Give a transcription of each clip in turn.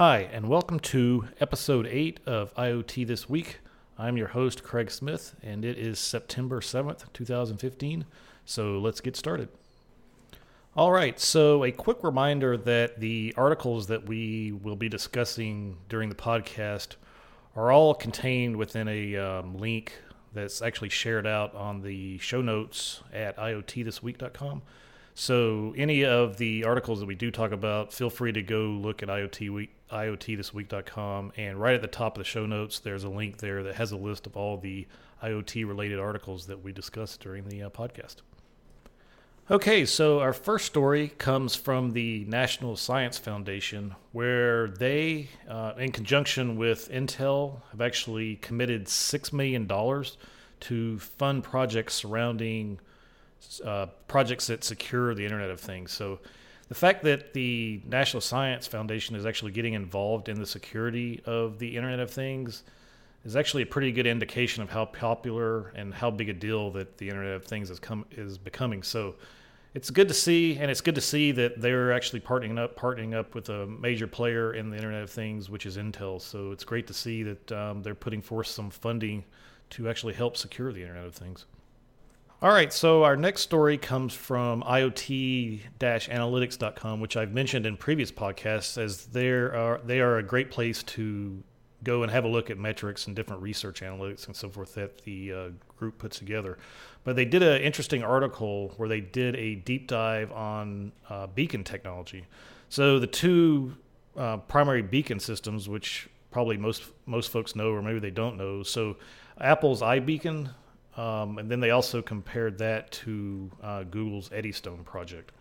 Hi, and welcome to episode 8 of IoT This Week. I'm your host, Craig Smith, and it is September 7th, 2015. So let's get started. All right, so a quick reminder that the articles that we will be discussing during the podcast are all contained within a um, link that's actually shared out on the show notes at iotthisweek.com. So any of the articles that we do talk about, feel free to go look at IoT week, iotthisweek.com. And right at the top of the show notes, there's a link there that has a list of all the IoT related articles that we discussed during the uh, podcast. Okay, so our first story comes from the National Science Foundation, where they, uh, in conjunction with Intel, have actually committed $6 million to fund projects surrounding uh, projects that secure the Internet of Things. So the fact that the National Science Foundation is actually getting involved in the security of the Internet of Things is actually a pretty good indication of how popular and how big a deal that the Internet of Things is come is becoming. So it's good to see, and it's good to see that they're actually partnering up partnering up with a major player in the Internet of Things, which is Intel. So it's great to see that um, they're putting forth some funding to actually help secure the Internet of Things. All right, so our next story comes from IoT-analytics.com, which I've mentioned in previous podcasts, as they are they are a great place to go and have a look at metrics and different research analytics and so forth that the uh, group puts together. But they did an interesting article where they did a deep dive on uh, beacon technology. So the two uh, primary beacon systems, which probably most most folks know or maybe they don't know. So Apple's iBeacon um, and then they also compared that to uh, Google's Eddystone project.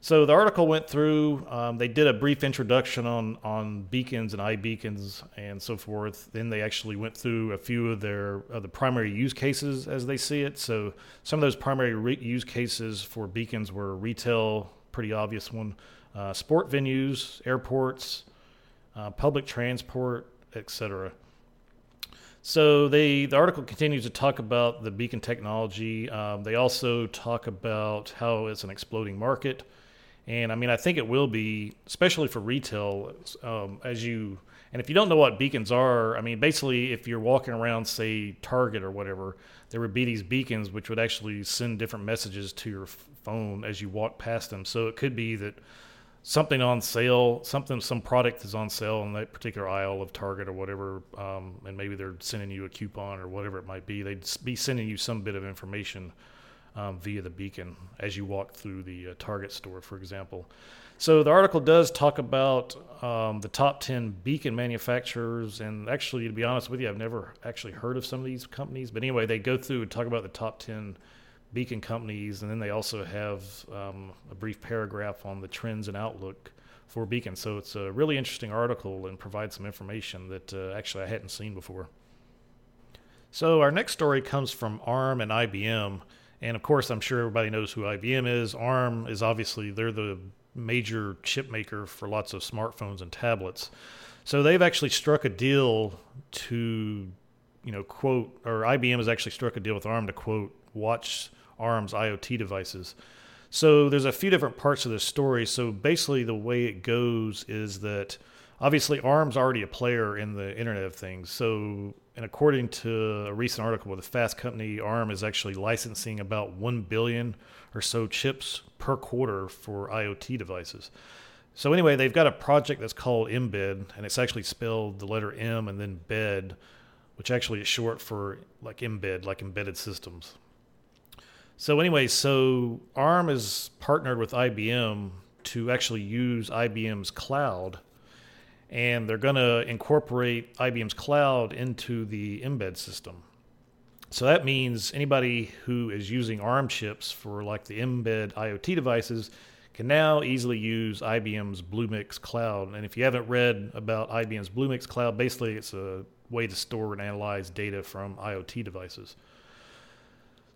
So the article went through. Um, they did a brief introduction on on beacons and iBeacons and so forth. Then they actually went through a few of their the primary use cases as they see it. So some of those primary re- use cases for beacons were retail, pretty obvious one, uh, sport venues, airports, uh, public transport, etc. So they the article continues to talk about the beacon technology. Um, they also talk about how it's an exploding market, and I mean I think it will be, especially for retail, um, as you and if you don't know what beacons are, I mean basically if you're walking around say Target or whatever, there would be these beacons which would actually send different messages to your phone as you walk past them. So it could be that something on sale, something, some product is on sale in that particular aisle of Target or whatever, um, and maybe they're sending you a coupon or whatever it might be. They'd be sending you some bit of information um, via the beacon as you walk through the uh, Target store, for example. So the article does talk about um, the top 10 beacon manufacturers, and actually, to be honest with you, I've never actually heard of some of these companies. But anyway, they go through and talk about the top 10 beacon companies, and then they also have um, a brief paragraph on the trends and outlook for beacon. So it's a really interesting article and provides some information that uh, actually I hadn't seen before. So our next story comes from ARM and IBM, and of course I'm sure everybody knows who IBM is. ARM is obviously they're the major chip maker for lots of smartphones and tablets. So they've actually struck a deal to, you know, quote, or IBM has actually struck a deal with ARM to quote, watch ARM's IoT devices. So there's a few different parts of this story. So basically, the way it goes is that obviously ARM's already a player in the Internet of Things. So, and according to a recent article with a Fast Company, ARM is actually licensing about 1 billion or so chips per quarter for IoT devices. So anyway, they've got a project that's called Mbed, and it's actually spelled the letter M and then bed, which actually is short for like embed, like embedded systems. So anyway, so ARM is partnered with IBM to actually use IBM's cloud, and they're going to incorporate IBM's cloud into the Mbed system. So that means anybody who is using ARM chips for like the Mbed IoT devices can now easily use IBM's Bluemix cloud. And if you haven't read about IBM's Bluemix cloud, basically it's a way to store and analyze data from IoT devices.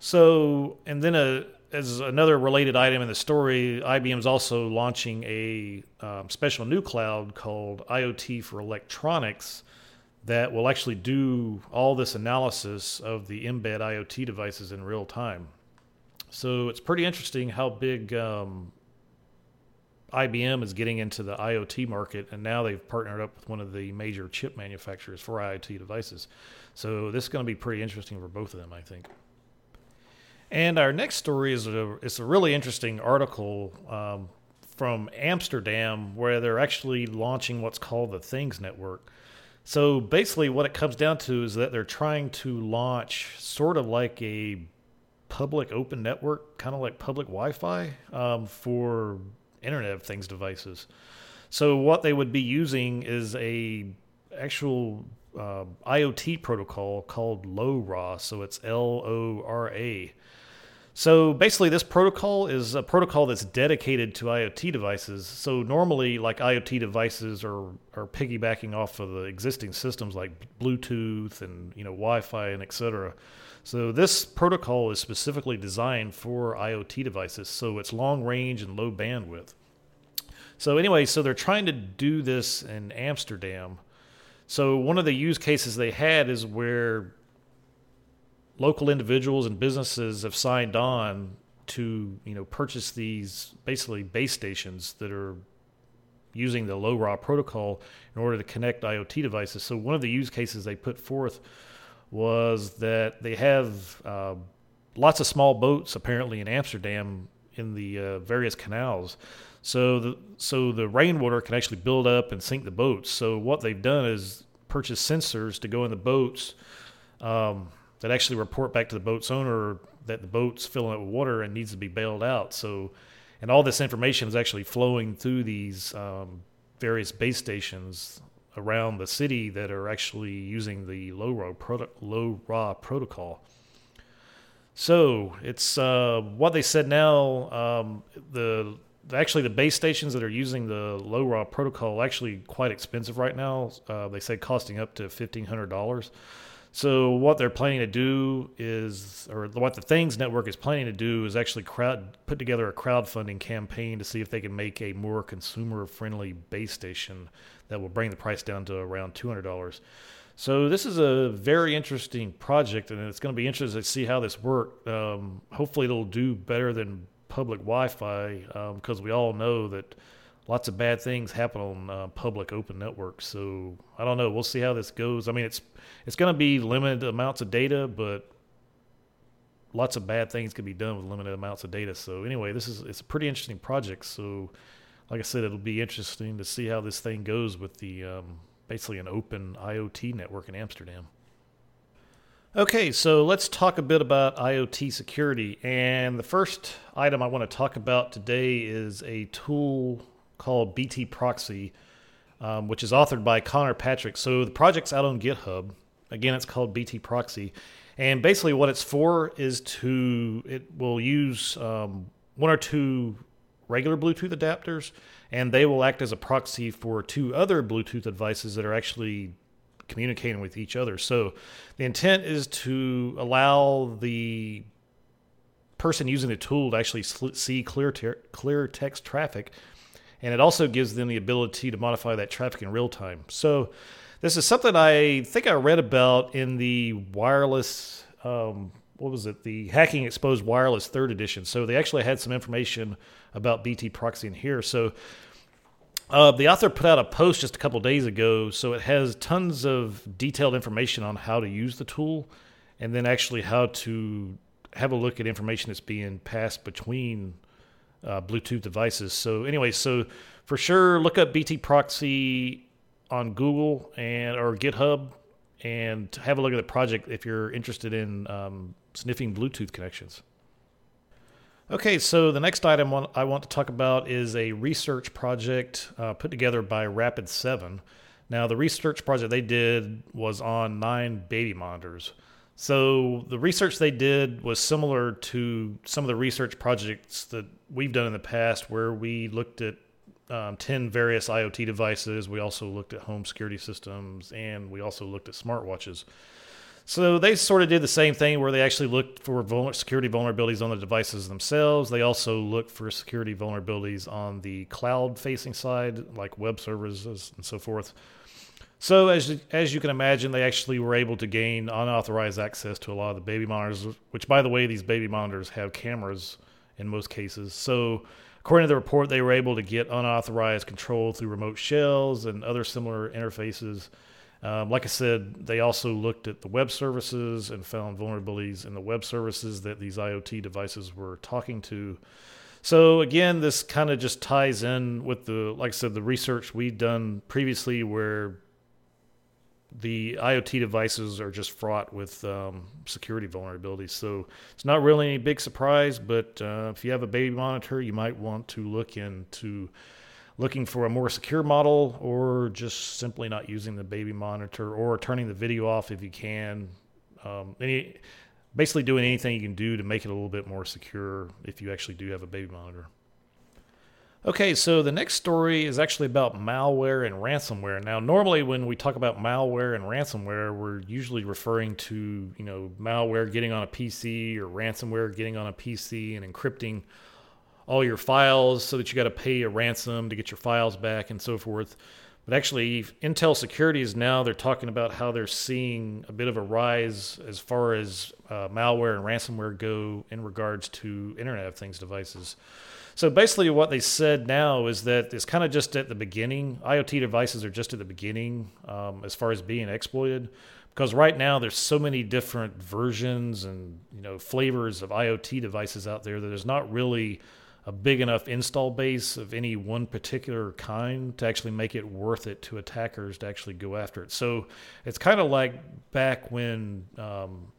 So, and then a, as another related item in the story, IBM is also launching a um, special new cloud called IoT for Electronics that will actually do all this analysis of the Mbed IoT devices in real time. So it's pretty interesting how big um, IBM is getting into the IoT market, and now they've partnered up with one of the major chip manufacturers for IoT devices. So this is going to be pretty interesting for both of them, I think. And our next story is a, it's a really interesting article um, from Amsterdam where they're actually launching what's called the Things Network. So basically, what it comes down to is that they're trying to launch sort of like a public open network, kind of like public Wi Fi um, for Internet of Things devices. So what they would be using is a actual uh, IoT protocol called LoRa. So it's L O R A. So basically, this protocol is a protocol that's dedicated to IoT devices. So normally, like IoT devices are are piggybacking off of the existing systems like Bluetooth and you know Wi-Fi and etc. So this protocol is specifically designed for IoT devices. So it's long range and low bandwidth. So anyway, so they're trying to do this in Amsterdam. So one of the use cases they had is where local individuals and businesses have signed on to you know purchase these basically base stations that are using the LoRa protocol in order to connect IoT devices. So one of the use cases they put forth was that they have uh, lots of small boats apparently in Amsterdam in the uh, various canals. So the so the rainwater can actually build up and sink the boats. So what they've done is purchase sensors to go in the boats. Um, that actually report back to the boat's owner that the boat's filling up with water and needs to be bailed out. So, and all this information is actually flowing through these um, various base stations around the city that are actually using the LoRa, LoRa protocol. So it's uh, what they said now. Um, the actually the base stations that are using the LoRa protocol actually quite expensive right now. Uh, they say costing up to fifteen hundred dollars. So what they're planning to do is, or what the Things Network is planning to do is actually crowd put together a crowdfunding campaign to see if they can make a more consumer-friendly base station that will bring the price down to around two hundred dollars. So this is a very interesting project, and it's going to be interesting to see how this works. Um, hopefully, it'll do better than public Wi-Fi because um, we all know that lots of bad things happen on uh, public open networks. So I don't know. We'll see how this goes. I mean, it's it's going to be limited amounts of data, but lots of bad things can be done with limited amounts of data. So anyway, this is it's a pretty interesting project. So like I said, it'll be interesting to see how this thing goes with the um, basically an open IoT network in Amsterdam. Okay, so let's talk a bit about IoT security. And the first item I want to talk about today is a tool called BT Proxy, um, which is authored by Conor Patrick. So the project's out on GitHub. Again, it's called BT Proxy. And basically, what it's for is to, it will use um, one or two regular Bluetooth adapters, and they will act as a proxy for two other Bluetooth devices that are actually communicating with each other. So the intent is to allow the person using the tool to actually see clear, ter- clear text traffic and it also gives them the ability to modify that traffic in real time. So this is something I think I read about in the wireless. Um, what was it? The Hacking Exposed Wireless Third Edition. So they actually had some information about BT proxy in here. So uh, the author put out a post just a couple days ago. So it has tons of detailed information on how to use the tool, and then actually how to have a look at information that's being passed between uh, Bluetooth devices. So anyway, so for sure, look up BT Proxy on Google and or GitHub and have a look at the project if you're interested in um, sniffing Bluetooth connections. Okay, so the next item I want to talk about is a research project uh, put together by Rapid7. Now, the research project they did was on nine baby monitors. So the research they did was similar to some of the research projects that we've done in the past, where we looked at um, 10 various IoT devices. We also looked at home security systems and we also looked at smartwatches. So they sort of did the same thing where they actually looked for security vulnerabilities on the devices themselves. They also looked for security vulnerabilities on the cloud facing side, like web services and so forth. So as as you can imagine, they actually were able to gain unauthorized access to a lot of the baby monitors. Which, by the way, these baby monitors have cameras in most cases. So According to the report, they were able to get unauthorized control through remote shells and other similar interfaces. Um, like I said, they also looked at the web services and found vulnerabilities in the web services that these IoT devices were talking to. So again, this kind of just ties in with the, like I said, the research we've done previously, where the IoT devices are just fraught with um, security vulnerabilities. So it's not really any big surprise, but uh, if you have a baby monitor, you might want to look into looking for a more secure model or just simply not using the baby monitor or turning the video off if you can. Um, any, basically doing anything you can do to make it a little bit more secure if you actually do have a baby monitor. Okay, so the next story is actually about malware and ransomware. Now, normally when we talk about malware and ransomware, we're usually referring to, you know, malware getting on a PC or ransomware getting on a PC and encrypting all your files so that you got to pay a ransom to get your files back and so forth. But actually, Intel Securities now they're talking about how they're seeing a bit of a rise as far as uh, malware and ransomware go in regards to Internet of Things devices. So basically, what they said now is that it's kind of just at the beginning. IoT devices are just at the beginning um, as far as being exploited, because right now there's so many different versions and you know flavors of IoT devices out there that there's not really a big enough install base of any one particular kind to actually make it worth it to attackers to actually go after it. So it's kind of like back when um,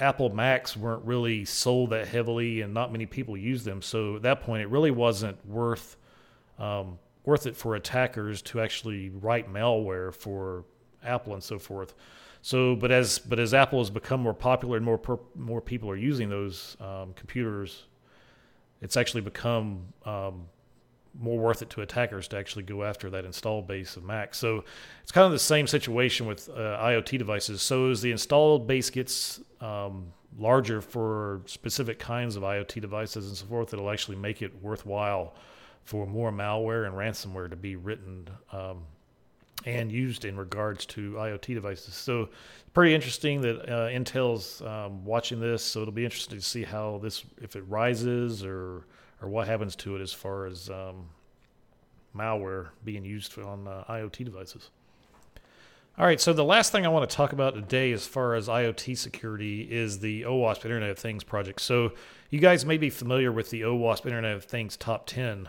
Apple Macs weren't really sold that heavily, and not many people used them. So at that point, it really wasn't worth um, worth it for attackers to actually write malware for Apple and so forth. So, but as but as Apple has become more popular and more per, more people are using those um, computers, it's actually become um, more worth it to attackers to actually go after that installed base of Macs. So it's kind of the same situation with uh, IoT devices. So as the installed base gets um, larger for specific kinds of IoT devices and so forth, it'll actually make it worthwhile for more malware and ransomware to be written um, and used in regards to IoT devices. So pretty interesting that uh, Intel's um, watching this. So it'll be interesting to see how this, if it rises or or what happens to it as far as um, malware being used on uh, IoT devices. All right, so the last thing I want to talk about today, as far as IoT security, is the OWASP Internet of Things project. So, you guys may be familiar with the OWASP Internet of Things top 10.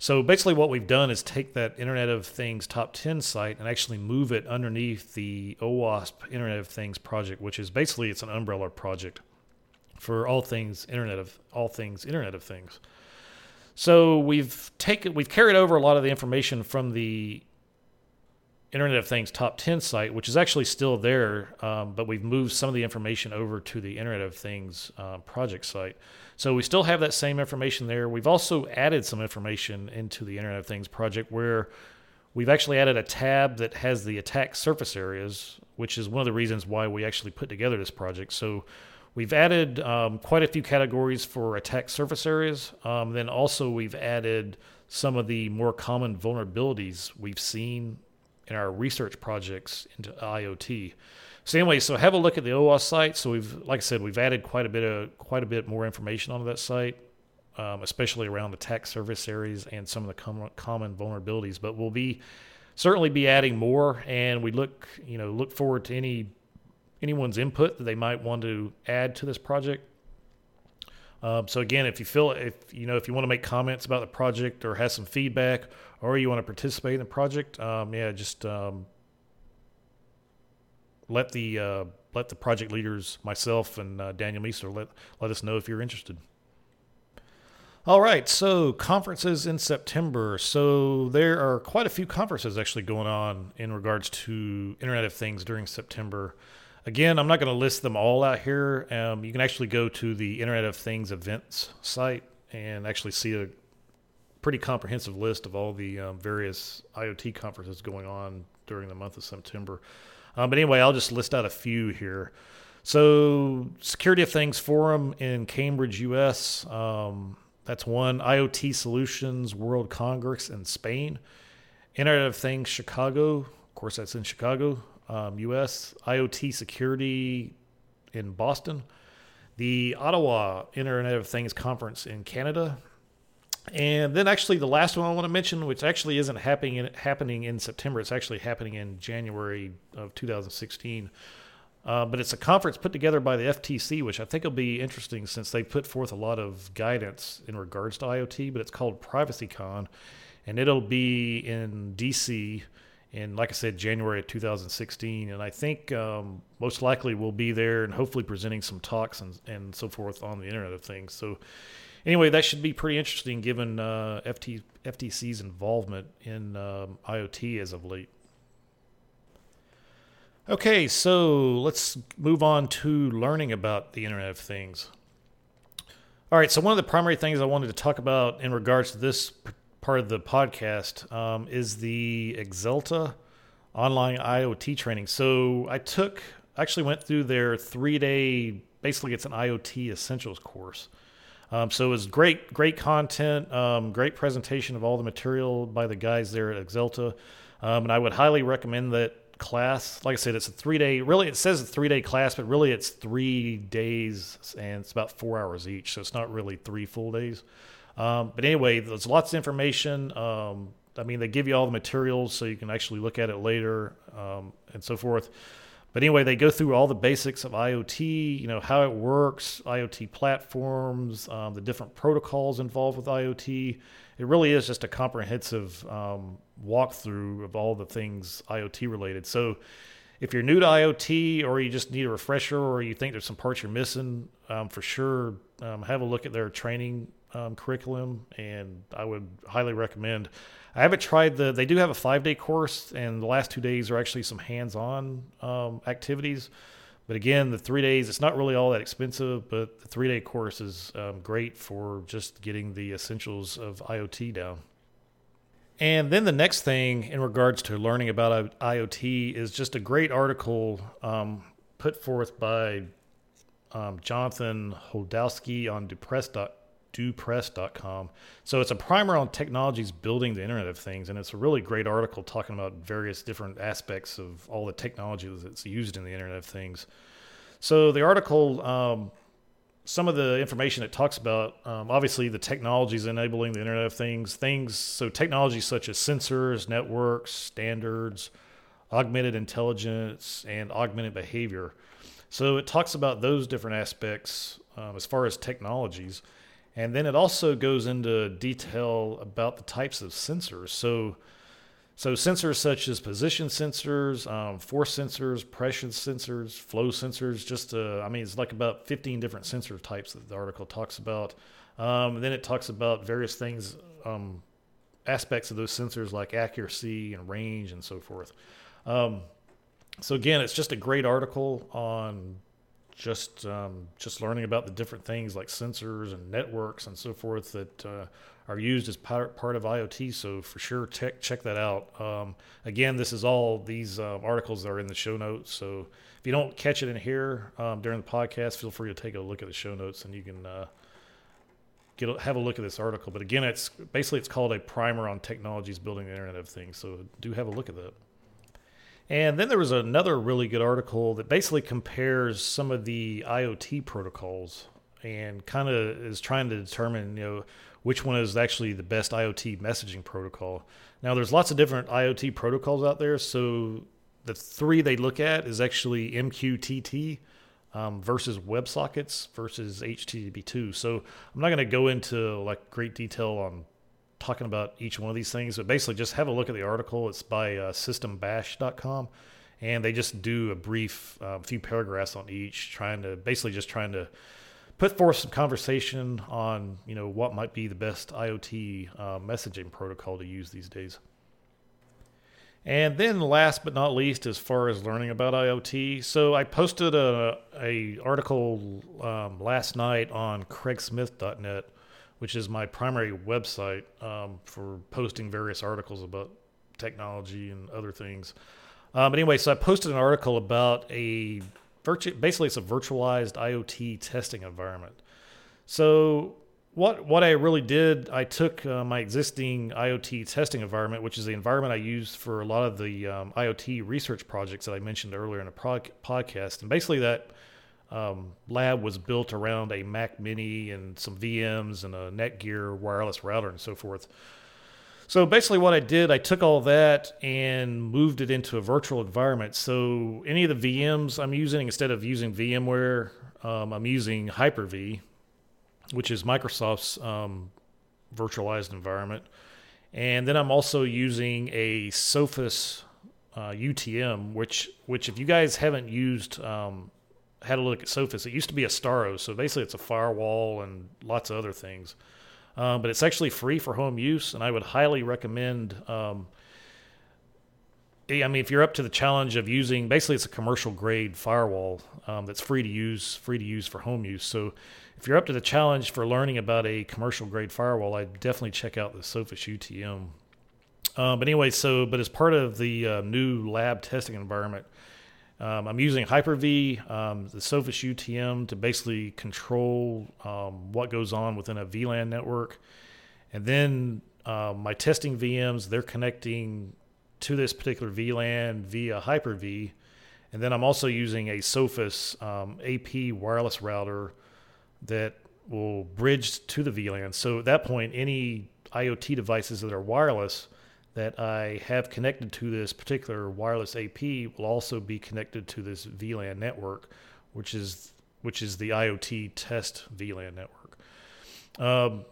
So, basically, what we've done is take that Internet of Things top 10 site and actually move it underneath the OWASP Internet of Things project, which is basically it's an umbrella project for all things Internet of all things Internet of Things. So we've taken we've carried over a lot of the information from the Internet of Things top 10 site, which is actually still there, um, but we've moved some of the information over to the Internet of Things uh, project site. So we still have that same information there. We've also added some information into the Internet of Things project where we've actually added a tab that has the attack surface areas, which is one of the reasons why we actually put together this project. So We've added um, quite a few categories for attack surface areas. Um, then also we've added some of the more common vulnerabilities we've seen in our research projects into IoT. So anyway, so have a look at the OWASP site. So we've, like I said, we've added quite a bit of quite a bit more information onto that site, um, especially around the attack service areas and some of the com- common vulnerabilities. But we'll be certainly be adding more, and we look you know look forward to any anyone's input that they might want to add to this project. Um, so again, if you feel if you know if you want to make comments about the project or have some feedback, or you want to participate in the project, um, yeah, just um, let the uh, let the project leaders, myself and uh, Daniel Miessler, let let us know if you're interested. All right, so conferences in September. So there are quite a few conferences actually going on in regards to Internet of Things during September. Again, I'm not going to list them all out here. Um, you can actually go to the Internet of Things events site and actually see a pretty comprehensive list of all the um, various IoT conferences going on during the month of September. Um, but anyway, I'll just list out a few here. So, Security of Things Forum in Cambridge, US. Um, that's one. IoT Solutions World Congress in Spain. Internet of Things Chicago. Of course, that's in Chicago um, U.S. IoT security in Boston, the Ottawa Internet of Things conference in Canada, And then actually the last one I want to mention, which actually isn't happening in, happening in September, it's actually happening in January of 2016. Uh, but it's a conference put together by the FTC, which I think will be interesting since they put forth a lot of guidance in regards to IoT. But it's called PrivacyCon, and it'll be in DC in, like I said, January of 2016. And I think um, most likely we'll be there and hopefully presenting some talks and, and so forth on the Internet of Things. So anyway, that should be pretty interesting given uh, FT, FTC's involvement in um, IoT as of late. Okay, so let's move on to learning about the Internet of Things. All right, so one of the primary things I wanted to talk about in regards to this part of the podcast um, is the Axalta online IoT training. So I took, actually went through their three day, basically it's an IoT essentials course. Um, so it was great, great content, um, great presentation of all the material by the guys there at Axalta. Um, and I would highly recommend that class. Like I said, it's a three day. Really, it says a three day class, but really it's three days and it's about four hours each. So it's not really three full days. Um, but anyway, there's lots of information. Um, I mean, they give you all the materials so you can actually look at it later um, and so forth. But anyway, they go through all the basics of IoT, you know, how it works, IoT platforms, um, the different protocols involved with IoT. It really is just a comprehensive um, walkthrough of all the things IoT related. So if you're new to IoT or you just need a refresher or you think there's some parts you're missing, um, for sure, um, have a look at their training um, curriculum, and I would highly recommend. I haven't tried the. They do have a five day course, and the last two days are actually some hands on um, activities. But again, the three days, it's not really all that expensive, but the three day course is um, great for just getting the essentials of IoT down. And then the next thing in regards to learning about IoT is just a great article um, put forth by um, Jonathan Holdowsky on Dupress.com dupress.com. So it's a primer on technologies building the Internet of Things, and it's a really great article talking about various different aspects of all the technology that's used in the Internet of Things. So the article, um, some of the information it talks about, um, obviously the technologies enabling the Internet of Things, things so technologies such as sensors, networks, standards, augmented intelligence, and augmented behavior. So it talks about those different aspects um, as far as technologies. And then it also goes into detail about the types of sensors. So, so sensors such as position sensors, um, force sensors, pressure sensors, flow sensors. Just uh, I mean, it's like about 15 different sensor types that the article talks about. Um, then it talks about various things, um, aspects of those sensors like accuracy and range and so forth. Um, so again, it's just a great article on just um, just learning about the different things like sensors and networks and so forth that uh, are used as part, part of IoT. So for sure, check check that out. Um, again, this is all these uh, articles that are in the show notes. So if you don't catch it in here um, during the podcast, feel free to take a look at the show notes and you can. Uh, Get a, have a look at this article, but again, it's basically it's called a primer on technologies building the Internet of Things. So do have a look at that. And then there was another really good article that basically compares some of the IoT protocols and kind of is trying to determine, you know, which one is actually the best IoT messaging protocol. Now, there's lots of different IoT protocols out there. So the three they look at is actually MQTT um, versus WebSockets versus HTTP2. So I'm not going to go into like great detail on talking about each one of these things, but basically just have a look at the article. It's by uh, systembash.com, and they just do a brief uh, few paragraphs on each, trying to basically just trying to put forth some conversation on you know what might be the best IoT uh, messaging protocol to use these days. And then last but not least, as far as learning about IoT, so I posted a, a article um, last night on craigsmith.net which is my primary website um, for posting various articles about technology and other things. Um, but anyway, so I posted an article about a virtu- basically it's a virtualized IoT testing environment. So what what I really did, I took uh, my existing IoT testing environment, which is the environment I use for a lot of the um, IoT research projects that I mentioned earlier in prog- podcast, and basically that um, lab was built around a Mac Mini and some VMs and a Netgear wireless router and so forth. So basically, what I did, I took all that and moved it into a virtual environment. So any of the VMs I'm using, instead of using VMware, um, I'm using Hyper V, which is Microsoft's um, virtualized environment. And then I'm also using a Sophos uh, UTM, which which if you guys haven't used, um, had a look at Sophos, it used to be Astaro. So basically, it's a firewall and lots of other things. Um, but it's actually free for home use, and I would highly recommend. Um, I mean, if you're up to the challenge of using, basically, it's a commercial grade firewall um, that's free to use, free to use for home use. So, if you're up to the challenge for learning about a commercial grade firewall, I'd definitely check out the Sophos UTM. Um, but anyway, so but as part of the uh, new lab testing environment, um, I'm using Hyper-V, um, the Sophos UTM, to basically control um, what goes on within a VLAN network. And then uh, my testing VMs, they're connecting to this particular VLAN via Hyper-V. And then I'm also using a Sophos um, AP wireless router that will bridge to the VLAN. So at that point, any IoT devices that are wireless that I have connected to this particular wireless AP will also be connected to this VLAN network, which is which is the IoT test VLAN network. Um,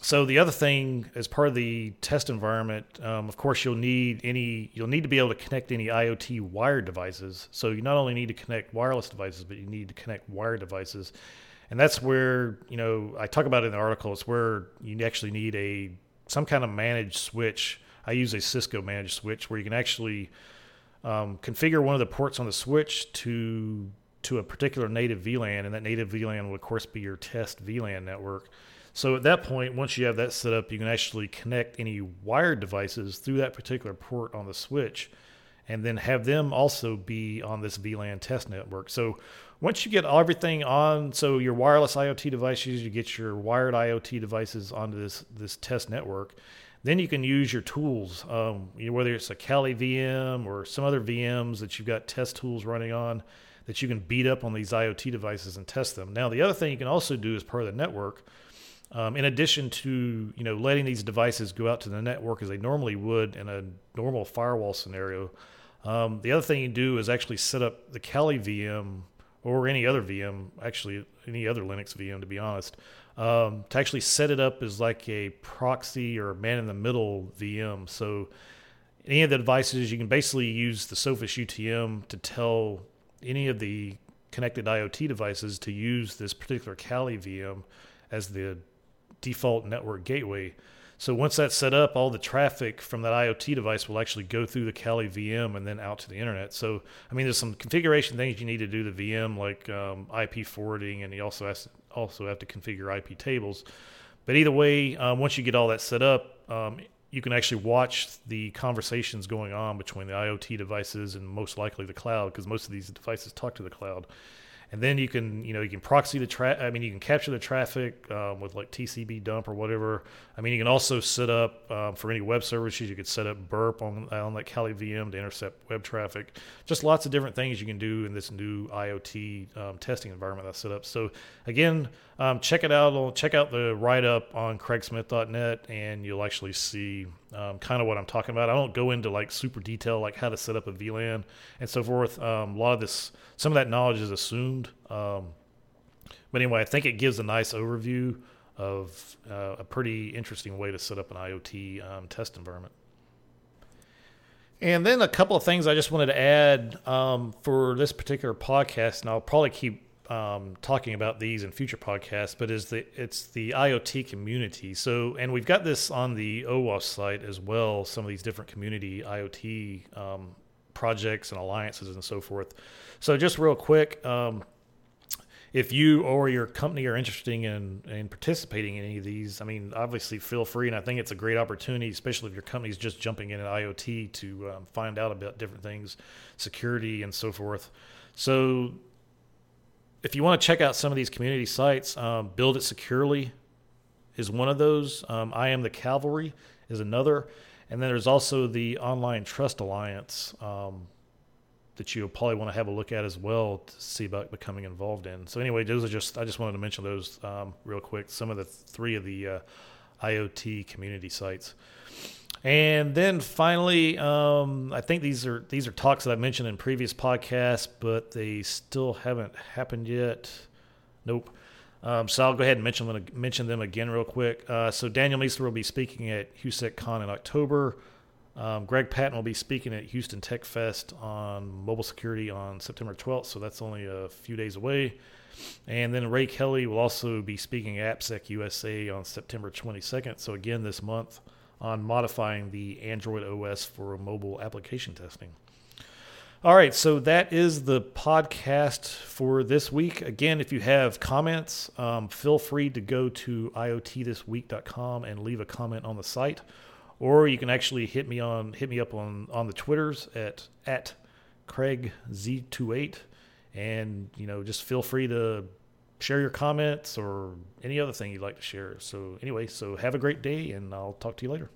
so the other thing, as part of the test environment, um, of course, you'll need any you'll need to be able to connect any IoT wired devices. So you not only need to connect wireless devices, but you need to connect wired devices, and that's where you know I talk about in the article. It's where you actually need a some kind of managed switch. I use a Cisco managed switch where you can actually um, configure one of the ports on the switch to to a particular native VLAN, and that native VLAN will of course be your test VLAN network. So at that point, once you have that set up, you can actually connect any wired devices through that particular port on the switch, and then have them also be on this VLAN test network. So once you get everything on, so your wireless IoT devices, you get your wired IoT devices onto this this test network, then you can use your tools, um, you know, whether it's a Kali VM or some other VMs that you've got test tools running on that you can beat up on these IoT devices and test them. Now, the other thing you can also do as part of the network, um, in addition to you know letting these devices go out to the network as they normally would in a normal firewall scenario, um, the other thing you do is actually set up the Kali VM or any other VM, actually any other Linux VM, to be honest, um, to actually set it up as like a proxy or man in the middle VM. So any of the devices, you can basically use the Sophos UTM to tell any of the connected IoT devices to use this particular Kali VM as the default network gateway. So once that's set up, all the traffic from that IoT device will actually go through the Kali VM and then out to the internet. So I mean, there's some configuration things you need to do to VM, like um, IP forwarding, and you also has also have to configure IP tables. But either way, um, once you get all that set up, um, you can actually watch the conversations going on between the IoT devices and most likely the cloud, because most of these devices talk to the cloud and then you can you know you can proxy the tra- I mean you can capture the traffic um, with like TCP dump or whatever. I mean you can also set up um, for any web services you could set up burp on on that Kali VM to intercept web traffic. Just lots of different things you can do in this new IoT um, testing environment that's set up. So again, um, check it out. Check out the write up on CraigSmith.net, and you'll actually see um, kind of what I'm talking about. I don't go into like super detail, like how to set up a VLAN and so forth. Um, a lot of this, some of that knowledge is assumed. Um, but anyway, I think it gives a nice overview of uh, a pretty interesting way to set up an IoT um, test environment. And then a couple of things I just wanted to add um, for this particular podcast, and I'll probably keep um, talking about these in future podcasts, but is the it's the IoT community. So, and we've got this on the OWASP site as well. Some of these different community IoT um, projects and alliances and so forth. So, just real quick, um, if you or your company are interested in in participating in any of these, I mean, obviously feel free, and I think it's a great opportunity, especially if your company is just jumping in at IoT to um, find out about different things, security and so forth. So if you want to check out some of these community sites, um, Build It Securely is one of those. Um, I Am the Cavalry is another. And then there's also the Online Trust Alliance. Um, that you'll probably want to have a look at as well to see about becoming involved in. So anyway, those are just I just wanted to mention those um, real quick. Some of the three of the uh, IoT community sites. And then finally, um, I think these are these are talks that I mentioned in previous podcasts, but they still haven't happened yet. Nope. Um, so I'll go ahead and mention them, mention them again real quick. Uh, so Daniel Miessler will be speaking at HouSecCon in October. Um, Greg Patton will be speaking at Houston Tech Fest on mobile security on September 12th, so that's only a few days away. And then Ray Kelly will also be speaking at AppSec USA on September 22nd, so again this month on modifying the Android OS for mobile application testing. All right, so that is the podcast for this week. Again, if you have comments, um, feel free to go to iotthisweek.com and leave a comment on the site or you can actually hit me on hit me up on on the twitters at at craig z28 and you know just feel free to share your comments or any other thing you'd like to share. So anyway so have a great day and i'll talk to you later